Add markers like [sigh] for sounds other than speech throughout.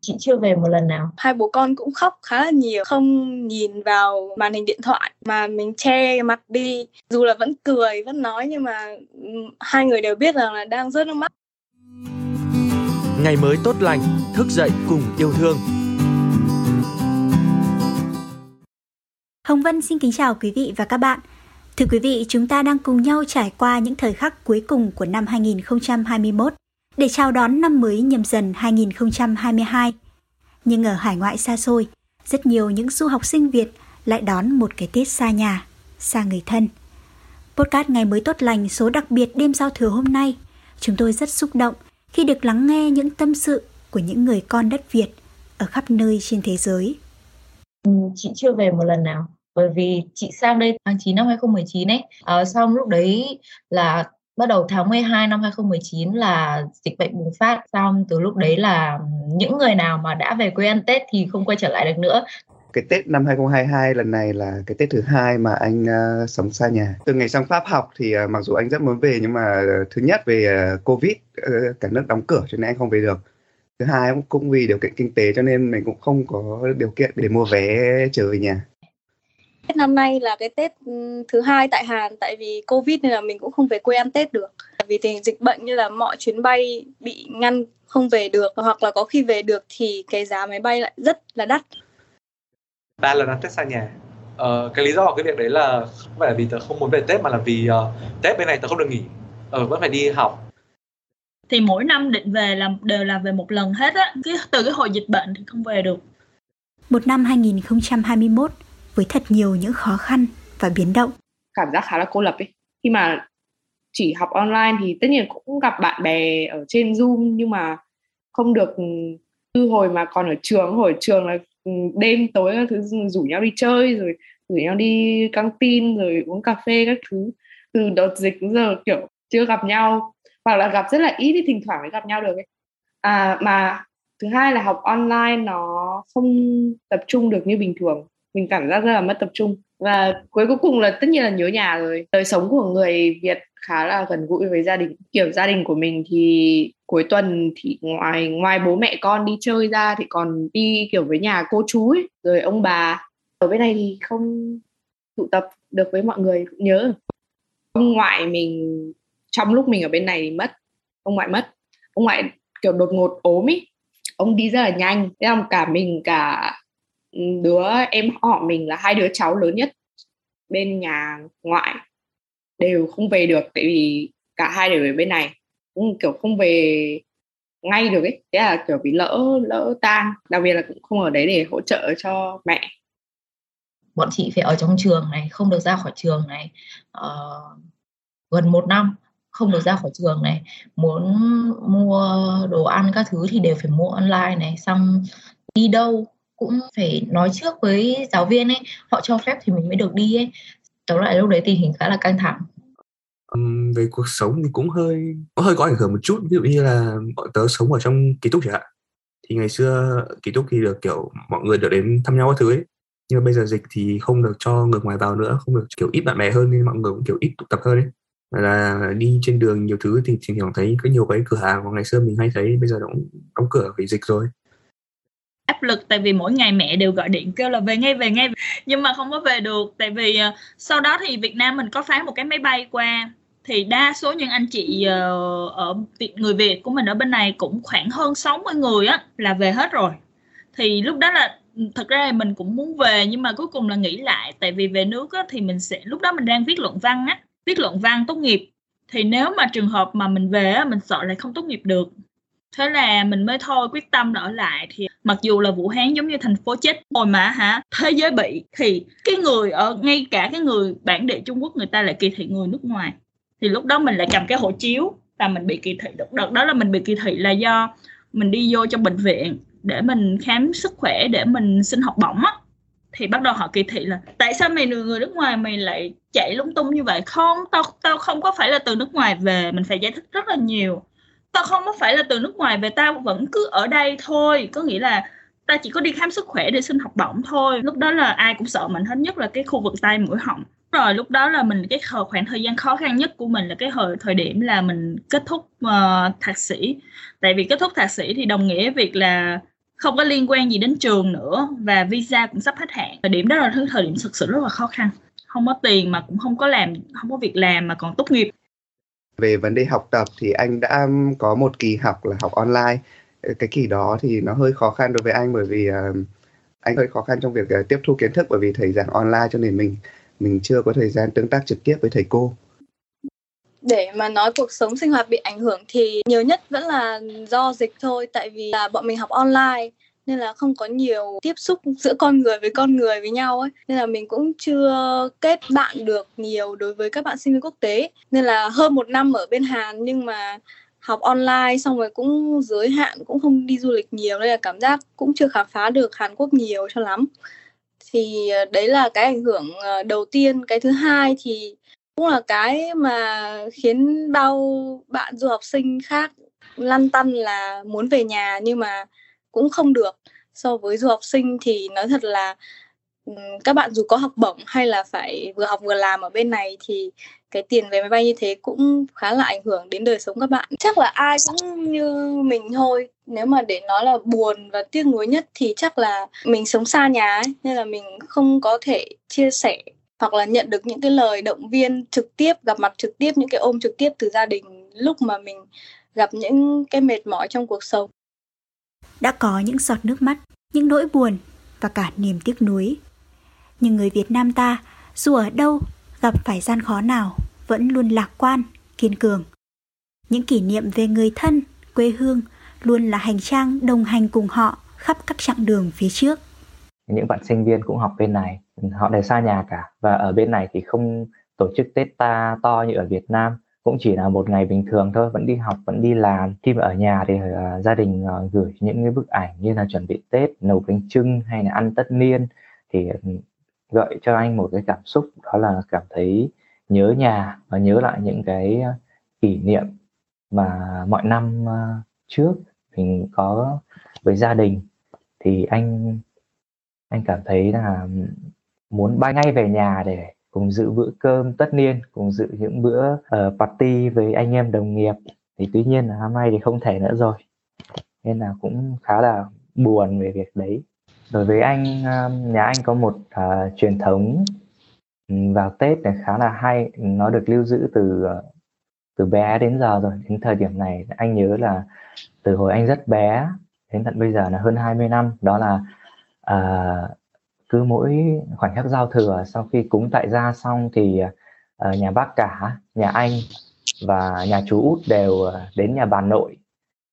chị chưa về một lần nào. Hai bố con cũng khóc khá là nhiều. Không nhìn vào màn hình điện thoại mà mình che mặt đi. Dù là vẫn cười vẫn nói nhưng mà hai người đều biết rằng là đang rớt nước mắt. Ngày mới tốt lành thức dậy cùng yêu thương. Hồng Vân xin kính chào quý vị và các bạn. Thưa quý vị, chúng ta đang cùng nhau trải qua những thời khắc cuối cùng của năm 2021 để chào đón năm mới nhâm dần 2022. Nhưng ở hải ngoại xa xôi, rất nhiều những du học sinh Việt lại đón một cái Tết xa nhà, xa người thân. Podcast Ngày mới tốt lành số đặc biệt đêm giao thừa hôm nay, chúng tôi rất xúc động khi được lắng nghe những tâm sự của những người con đất Việt ở khắp nơi trên thế giới. Ừ, chị chưa về một lần nào bởi vì chị sang đây tháng 9 năm 2019 ấy à, xong lúc đấy là bắt đầu tháng 12 năm 2019 là dịch bệnh bùng phát xong từ lúc đấy là những người nào mà đã về quê ăn Tết thì không quay trở lại được nữa cái Tết năm 2022 lần này là cái Tết thứ hai mà anh uh, sống xa nhà. Từ ngày sang Pháp học thì uh, mặc dù anh rất muốn về nhưng mà uh, thứ nhất về uh, Covid uh, cả nước đóng cửa cho nên anh không về được. Thứ hai cũng vì điều kiện kinh tế cho nên mình cũng không có điều kiện để mua vé trở về nhà. Tết năm nay là cái Tết ừ, thứ hai tại Hàn tại vì Covid nên là mình cũng không về quê ăn Tết được. Vì tình dịch bệnh như là mọi chuyến bay bị ngăn không về được hoặc là có khi về được thì cái giá máy bay lại rất là đắt. Ba lần ăn Tết xa nhà. Ờ, cái lý do của cái việc đấy là không phải là vì tớ không muốn về Tết mà là vì uh, Tết bên này tớ không được nghỉ. Ờ, vẫn phải đi học thì mỗi năm định về là đều là về một lần hết á cái từ cái hồi dịch bệnh thì không về được một năm 2021 với thật nhiều những khó khăn và biến động. Cảm giác khá là cô lập ấy. Khi mà chỉ học online thì tất nhiên cũng gặp bạn bè ở trên Zoom nhưng mà không được ừ, như hồi mà còn ở trường, hồi ở trường là ừ, đêm tối các thứ rủ nhau đi chơi rồi rủ nhau đi căng tin rồi uống cà phê các thứ từ đợt dịch đến giờ kiểu chưa gặp nhau hoặc là gặp rất là ít thì thỉnh thoảng mới gặp nhau được ấy. À, mà thứ hai là học online nó không tập trung được như bình thường mình cảm giác rất là mất tập trung. Và cuối cùng là tất nhiên là nhớ nhà rồi. Đời sống của người Việt khá là gần gũi với gia đình. Kiểu gia đình của mình thì cuối tuần thì ngoài ngoài bố mẹ con đi chơi ra thì còn đi kiểu với nhà cô chú ấy, rồi ông bà. Ở bên này thì không tụ tập được với mọi người cũng nhớ. Ông ngoại mình trong lúc mình ở bên này thì mất. Ông ngoại mất. Ông ngoại kiểu đột ngột ốm ý. Ông đi rất là nhanh. Thế là cả mình cả Ừ, đứa em họ mình là hai đứa cháu lớn nhất bên nhà ngoại đều không về được tại vì cả hai đều ở bên này. Cũng kiểu không về ngay được ấy thế là kiểu bị lỡ lỡ tang đặc biệt là cũng không ở đấy để hỗ trợ cho mẹ. Bọn chị phải ở trong trường này không được ra khỏi trường này. Uh, gần một năm không được ra khỏi trường này. Muốn mua đồ ăn các thứ thì đều phải mua online này xong đi đâu? Cũng phải nói trước với giáo viên ấy họ cho phép thì mình mới được đi ấy. Tóm lại lúc đấy tình hình khá là căng thẳng. Um, về cuộc sống thì cũng hơi có hơi có ảnh hưởng một chút. Ví dụ như là bọn tớ sống ở trong ký túc chẳng hạn. Thì ngày xưa ký túc thì được kiểu mọi người được đến thăm nhau các thứ ấy. Nhưng mà bây giờ dịch thì không được cho người ngoài vào nữa không được kiểu ít bạn bè hơn nên mọi người cũng kiểu ít tụ tập hơn ấy. Là đi trên đường nhiều thứ thì thỉnh thoảng thấy có nhiều cái cửa hàng mà ngày xưa mình hay thấy bây giờ cũng đóng cửa vì dịch rồi áp lực tại vì mỗi ngày mẹ đều gọi điện kêu là về ngay về ngay. Nhưng mà không có về được tại vì uh, sau đó thì Việt Nam mình có phái một cái máy bay qua. Thì đa số những anh chị uh, ở người Việt của mình ở bên này cũng khoảng hơn 60 người á là về hết rồi. Thì lúc đó là ừ, thật ra là mình cũng muốn về nhưng mà cuối cùng là nghĩ lại tại vì về nước á, thì mình sẽ lúc đó mình đang viết luận văn á viết luận văn tốt nghiệp. Thì nếu mà trường hợp mà mình về á, mình sợ lại không tốt nghiệp được thế là mình mới thôi quyết tâm ở lại thì mặc dù là vũ hán giống như thành phố chết rồi mà hả thế giới bị thì cái người ở ngay cả cái người bản địa trung quốc người ta lại kỳ thị người nước ngoài. Thì lúc đó mình lại cầm cái hộ chiếu và mình bị kỳ thị. Đợt, đợt đó là mình bị kỳ thị là do mình đi vô trong bệnh viện để mình khám sức khỏe để mình xin học bổng á. Thì bắt đầu họ kỳ thị là tại sao mày người nước ngoài mày lại chạy lung tung như vậy? Không tao tao không có phải là từ nước ngoài về mình phải giải thích rất là nhiều tao không có phải là từ nước ngoài về tao vẫn cứ ở đây thôi. Có nghĩa là ta chỉ có đi khám sức khỏe để xin học bổng thôi. Lúc đó là ai cũng sợ mình hết nhất là cái khu vực tai mũi họng. Rồi lúc đó là mình cái khoảng thời gian khó khăn nhất của mình là cái thời thời điểm là mình kết thúc uh, thạc sĩ. Tại vì kết thúc thạc sĩ thì đồng nghĩa việc là không có liên quan gì đến trường nữa và visa cũng sắp hết hạn. Thời điểm đó là thứ thời điểm thực sự rất là khó khăn. Không có tiền mà cũng không có làm không có việc làm mà còn tốt nghiệp về vấn đề học tập thì anh đã um, có một kỳ học là học online. Ờ, cái kỳ đó thì nó hơi khó khăn đối với anh bởi vì uh, anh hơi khó khăn trong việc uh, tiếp thu kiến thức bởi vì thầy giảng online cho nên mình mình chưa có thời gian tương tác trực tiếp với thầy cô. Để mà nói cuộc sống sinh hoạt bị ảnh hưởng thì nhiều nhất vẫn là do dịch thôi tại vì là bọn mình học online nên là không có nhiều tiếp xúc giữa con người với con người với nhau ấy. Nên là mình cũng chưa kết bạn được nhiều đối với các bạn sinh viên quốc tế. Nên là hơn một năm ở bên Hàn nhưng mà học online xong rồi cũng giới hạn, cũng không đi du lịch nhiều. Nên là cảm giác cũng chưa khám phá được Hàn Quốc nhiều cho lắm. Thì ờ, đấy là cái ảnh hưởng ờ, đầu tiên. Cái thứ hai thì cũng là cái mà khiến bao bạn du học sinh khác lăn tăn là muốn về nhà. Nhưng mà cũng không được. So với du học sinh thì nói thật là ừ, các bạn dù có học bổng hay là phải vừa học vừa làm ở bên này thì cái tiền vé máy bay như thế cũng khá là ảnh hưởng đến đời sống các bạn. Chắc là ai cũng như mình thôi. Nếu mà để nói là buồn và tiếc nuối nhất thì chắc là mình sống xa nhà ấy, nên là mình không có thể chia sẻ hoặc là nhận được những cái lời động viên trực tiếp, gặp mặt trực tiếp, những cái ôm trực tiếp từ gia đình lúc mà mình gặp những cái mệt mỏi trong cuộc sống đã có những giọt nước mắt, những nỗi buồn và cả niềm tiếc nuối. Nhưng người việt nam ta, dù ở đâu, gặp phải gian khó nào, vẫn luôn lạc quan, kiên cường. Những kỷ niệm về người thân, quê hương luôn là hành trang đồng hành cùng họ khắp các chặng đường phía trước. Những bạn sinh viên cũng học bên này, họ đều xa nhà cả. Và ở bên này thì không tổ chức tết ta to như ở việt nam cũng chỉ là một ngày bình thường thôi vẫn đi học vẫn đi làm. Khi mà ở nhà thì uh, gia đình uh, gửi những cái bức ảnh như là chuẩn bị tết nấu bánh trưng hay là ăn tất niên thì ừ, gợi cho anh một cái cảm xúc đó là cảm thấy nhớ nhà và nhớ lại những cái ờ, kỷ niệm mà mọi năm trước mình có với gia đình. Thì anh anh cảm thấy là ừ, muốn bay ngay về nhà để cùng dự bữa cơm tất niên cùng dự những bữa uh, party với anh em đồng nghiệp. Thì tuy nhiên là năm nay thì không thể nữa rồi. Nên là cũng khá là buồn về việc đấy. Đối với anh um, nhà anh có một uh, truyền thống vào tết này khá là hay. Nó được lưu giữ từ ờ, từ bé đến giờ rồi. Đến thời điểm này anh nhớ là từ hồi anh rất bé đến tận bây giờ là hơn 20 năm. Đó là uh, cứ mỗi khoảnh khắc giao thừa sau khi cúng tại gia xong thì uh, nhà bác cả nhà anh và nhà chú út đều uh, đến nhà bà nội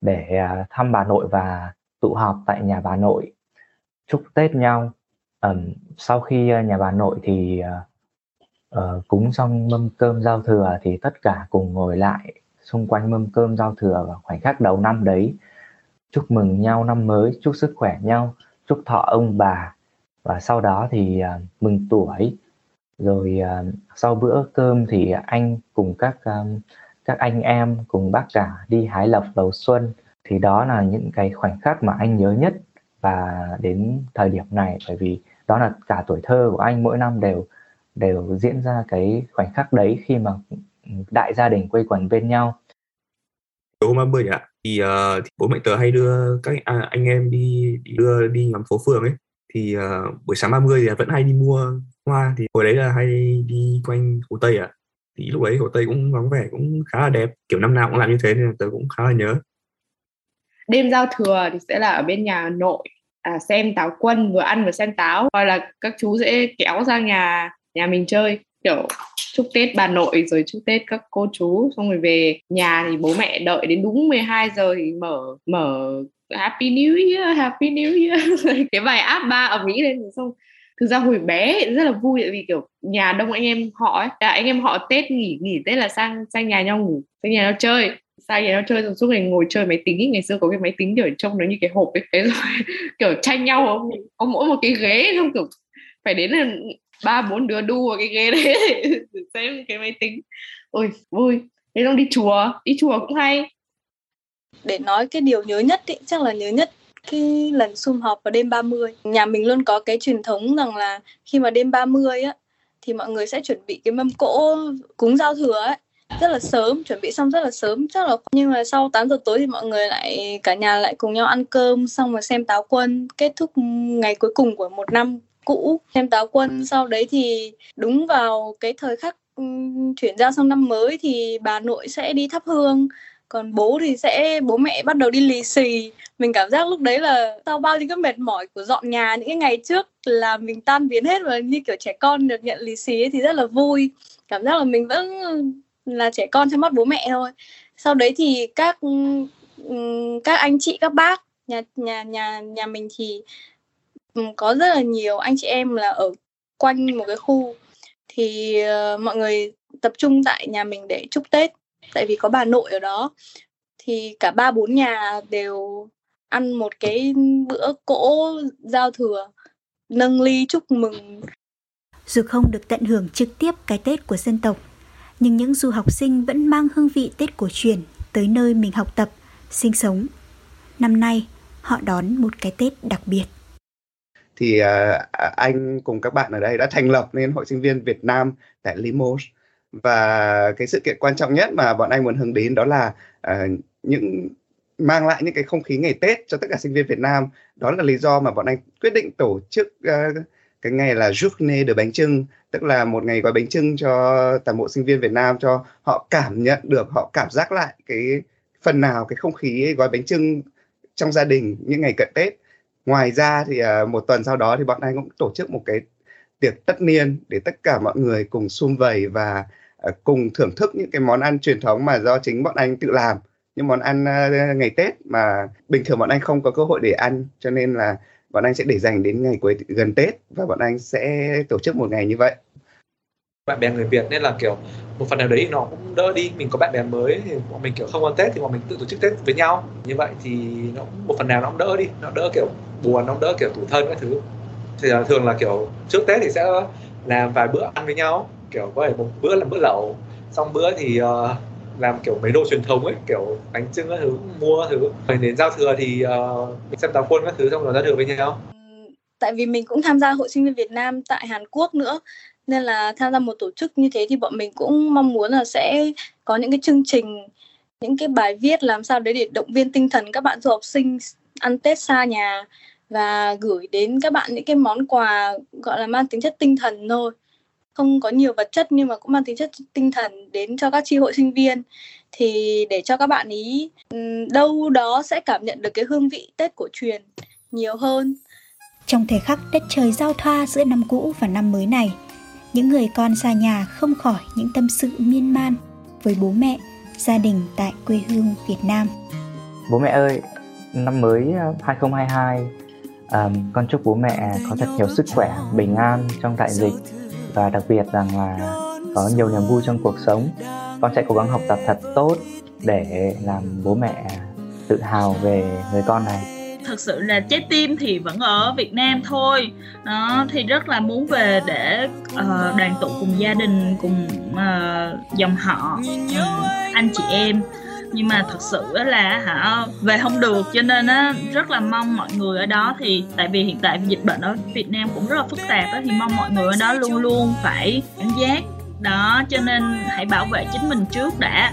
để uh, thăm bà nội và tụ họp tại nhà bà nội chúc tết nhau. Um, sau khi uh, nhà bà nội thì uh, uh, cúng xong mâm cơm giao thừa thì tất cả cùng ngồi lại xung quanh mâm cơm giao thừa vào khoảnh khắc đầu năm đấy. Chúc mừng nhau năm mới chúc sức khỏe nhau chúc thọ ông bà và sau đó thì uh, mừng tuổi. Rồi uh, sau bữa cơm thì anh cùng các um, các anh em cùng bác cả đi hái lộc đầu xuân. Thì đó là những cái khoảnh khắc mà anh nhớ nhất và đến thời điểm này. Bởi vì đó là cả tuổi thơ của anh mỗi năm đều đều diễn ra cái khoảnh khắc đấy khi mà đại gia đình quây quần bên nhau. Hôm 30 ạ thì, uh, thì bố mẹ tớ hay đưa các à, anh em đi, đi đưa đi ngắm phố phường ấy thì uh, buổi sáng 30 thì vẫn hay đi mua hoa thì hồi đấy là hay đi quanh hồ tây à thì lúc đấy hồ tây cũng vắng vẻ cũng khá là đẹp kiểu năm nào cũng làm như thế nên tớ cũng khá là nhớ. Đêm giao thừa thì sẽ là ở bên nhà nội à, xem táo quân vừa ăn vừa xem táo hoặc là các chú sẽ kéo sang nhà nhà mình chơi kiểu chúc Tết bà nội rồi chúc Tết các cô chú xong rồi về nhà thì bố mẹ đợi đến đúng 12 giờ thì mở mở Happy New Year Happy New Year [laughs] cái bài áp ba ở Mỹ lên rồi xong thực ra hồi bé rất là vui tại vì kiểu nhà đông anh em họ ấy à, anh em họ Tết nghỉ nghỉ Tết là sang sang nhà nhau ngủ sang nhà nhau chơi sang nhà nhau chơi rồi suốt ngày ngồi chơi máy tính ấy. ngày xưa có cái máy tính kiểu trông nó như cái hộp ấy thế rồi [laughs] kiểu tranh nhau không có mỗi một cái ghế không kiểu phải đến là ba bốn đứa đu vào cái ghế đấy [laughs] để xem cái máy tính. Ôi vui. Thế xong đi chùa. Đi chùa cũng hay. Để nói cái điều nhớ nhất ý, chắc là nhớ nhất cái lần sum họp vào đêm 30 nhà mình luôn có cái truyền thống rằng là khi mà đêm 30 á thì mọi người sẽ chuẩn bị cái mâm cỗ cúng giao thừa ấy. Rất là sớm chuẩn bị xong rất là sớm. Chắc là nhưng mà sau 8 giờ tối thì mọi người lại cả nhà lại cùng nhau ăn cơm xong rồi xem táo quân. Kết thúc ngày cuối cùng của một năm cũ xem táo quân. Sau đấy thì đúng vào cái thời khắc chuyển giao sang năm mới thì bà nội sẽ đi thắp hương. Còn bố thì sẽ, bố mẹ bắt đầu đi lì xì. Mình cảm giác lúc đấy là sau bao nhiêu cái mệt mỏi của dọn nhà, những cái ngày trước là mình tan biến hết và như kiểu trẻ con được nhận lì xì ấy thì rất là vui. Cảm giác là mình vẫn là trẻ con trong mắt bố mẹ thôi. Sau đấy thì các các anh chị, các bác, nhà nhà nhà nhà mình thì có rất là nhiều anh chị em là ở quanh một cái khu thì uh, mọi người tập trung tại nhà mình để chúc Tết tại vì có bà nội ở đó thì cả ba bốn nhà đều ăn một cái bữa cỗ giao thừa nâng ly chúc mừng dù không được tận hưởng trực tiếp cái Tết của dân tộc nhưng những du học sinh vẫn mang hương vị Tết cổ truyền tới nơi mình học tập, sinh sống. Năm nay, họ đón một cái Tết đặc biệt. Thì uh, anh cùng các bạn ở đây đã thành lập nên Hội sinh viên Việt Nam tại Limoges và cái sự kiện quan trọng nhất mà bọn anh muốn hướng đến đó là uh, những mang lại những cái không khí ngày Tết cho tất cả sinh viên Việt Nam. Đó là lý do mà bọn anh quyết định tổ chức uh, cái ngày là journée de bánh trưng tức là một ngày gói bánh trưng cho toàn bộ sinh viên Việt Nam cho họ cảm nhận được họ cảm giác lại cái phần nào cái không khí gói bánh trưng trong gia đình những ngày cận Tết ngoài ra thì uh, một tuần sau đó thì bọn anh cũng tổ chức một cái tiệc tất niên để tất cả mọi người cùng sum vầy và uh, cùng thưởng thức những cái món ăn truyền thống mà do chính bọn anh tự làm. Những món ăn uh, ngày Tết mà bình thường bọn anh không có cơ hội để ăn cho nên là bọn anh sẽ để dành đến ngày cuối gần Tết và bọn anh sẽ tổ chức một ngày như vậy bạn bè người Việt nên là kiểu một phần nào đấy nó cũng đỡ đi. Mình có bạn bè mới thì bọn mình kiểu không ăn Tết thì bọn mình tự tổ chức Tết với nhau. Như vậy thì nó cũng một phần nào nó cũng đỡ đi. Nó đỡ kiểu buồn nó đỡ kiểu tủi thân các thứ. Thì là thường là kiểu trước Tết thì sẽ làm vài bữa ăn với nhau. Kiểu có thể một bữa là bữa lẩu xong bữa thì uh, làm kiểu mấy đồ truyền thống ấy kiểu bánh trưng các thứ mua các thứ. Rồi đến giao thừa thì uh, mình xem táo quân các thứ xong rồi ra thừa với nhau. Tại vì mình cũng tham gia hội sinh viên Việt Nam tại Hàn Quốc nữa nên là tham gia một tổ chức như thế thì bọn mình cũng mong muốn là sẽ có những cái chương trình những cái bài viết làm sao đấy để động viên tinh thần các bạn du học sinh ăn Tết xa nhà và gửi đến các bạn những cái món quà gọi là mang tính chất tinh thần thôi không có nhiều vật chất nhưng mà cũng mang tính chất tinh thần đến cho các tri hội sinh viên thì để cho các bạn ý ừ, đâu đó sẽ cảm nhận được cái hương vị Tết cổ truyền nhiều hơn. Trong thời khắc đất trời giao thoa giữa năm cũ và năm mới này, những người con xa nhà không khỏi những tâm sự miên man với bố mẹ, gia đình tại quê hương Việt Nam. Bố mẹ ơi, năm mới ờ, 2022, um, ờ, con chúc bố mẹ có thật nhiều sức khỏe, bình an trong đại dịch và đặc biệt rằng là có nhiều niềm vui trong cuộc sống. Con sẽ cố gắng học tập thật tốt để làm bố mẹ tự hào về người con này thật sự là trái tim thì vẫn ở Việt Nam thôi. Đó thì rất là muốn về để uh, đoàn tụ cùng gia đình cùng uh, dòng họ ờ, anh chị em. Nhưng mà thật sự là hả về không được cho nên á rất là mong mọi người ở đó thì tại vì hiện tại dịch bệnh ở Việt Nam cũng rất là phức tạp đó thì mong mọi người ở đó luôn luôn phải cảnh giác. Đó cho nên hãy bảo vệ chính mình trước đã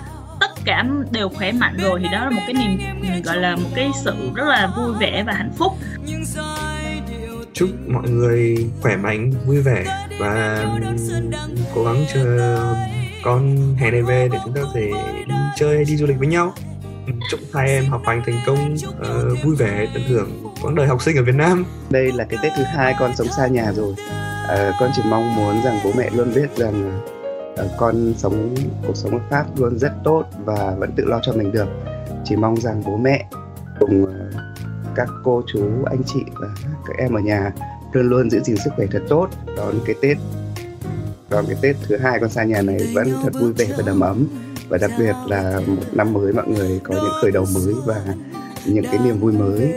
cả đều khỏe mạnh rồi thì đó là một cái niềm gọi là một cái sự rất là vui vẻ và hạnh phúc. Chúc mọi người khỏe mạnh vui vẻ và cố gắng chờ con hè này về để chúng ta có thể đi chơi hay đi du lịch với nhau. Chúc hai em học hành thành công uh, vui vẻ tận hưởng quãng đời học sinh ở Việt Nam. Đây là cái Tết thứ hai con sống xa nhà rồi. Uh, con chỉ mong muốn rằng bố mẹ luôn biết rằng Ờ, con sống cuộc sống ở Pháp luôn rất tốt và vẫn tự lo cho mình được. Chỉ mong rằng bố mẹ cùng ờ, các cô chú anh chị và các em ở nhà luôn luôn giữ gìn sức khỏe thật tốt. Đón cái Tết đón cái Tết thứ hai con xa nhà này vẫn thật vui vẻ và đầm ấm. Và đặc biệt là một năm mới mọi người có những khởi đầu mới và những cái niềm vui mới.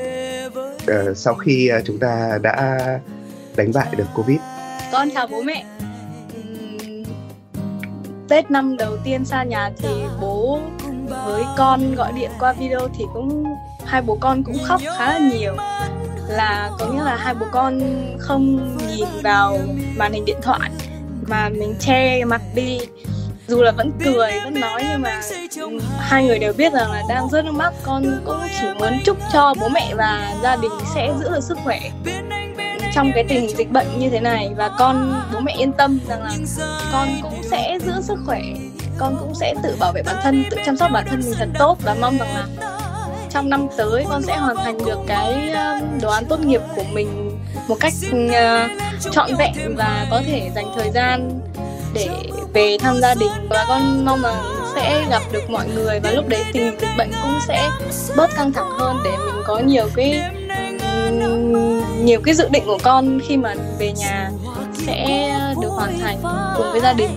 Uh, sau khi chúng ta đã đánh bại được covid. Con chào bố mẹ. Tết năm đầu tiên xa nhà thì bố với con gọi điện qua video thì cũng, hai bố con cũng khóc khá là nhiều. Là có nghĩa là hai bố con không nhìn vào màn hình điện thoại mà mình che mặt đi. Dù là vẫn cười, vẫn nói nhưng mà hai người đều biết rằng là đang rất nước mắt. Con cũng chỉ muốn chúc cho bố mẹ và gia đình sẽ giữ được sức khỏe trong cái tình dịch bệnh như thế này và con bố mẹ yên tâm rằng là con cũng sẽ giữ sức khỏe con cũng sẽ tự bảo vệ bản thân tự chăm sóc bản thân mình thật tốt và mong rằng là trong năm tới con sẽ hoàn thành được cái um, đồ án tốt nghiệp của mình một cách uh, trọn vẹn và có thể dành thời gian để về thăm gia đình. Và con mong rằng sẽ gặp được mọi người và lúc đấy tình dịch bệnh cũng sẽ bớt căng thẳng hơn để mình có nhiều cái nhiều cái dự định của con khi mà về nhà sẽ được hoàn thành cùng với gia đình.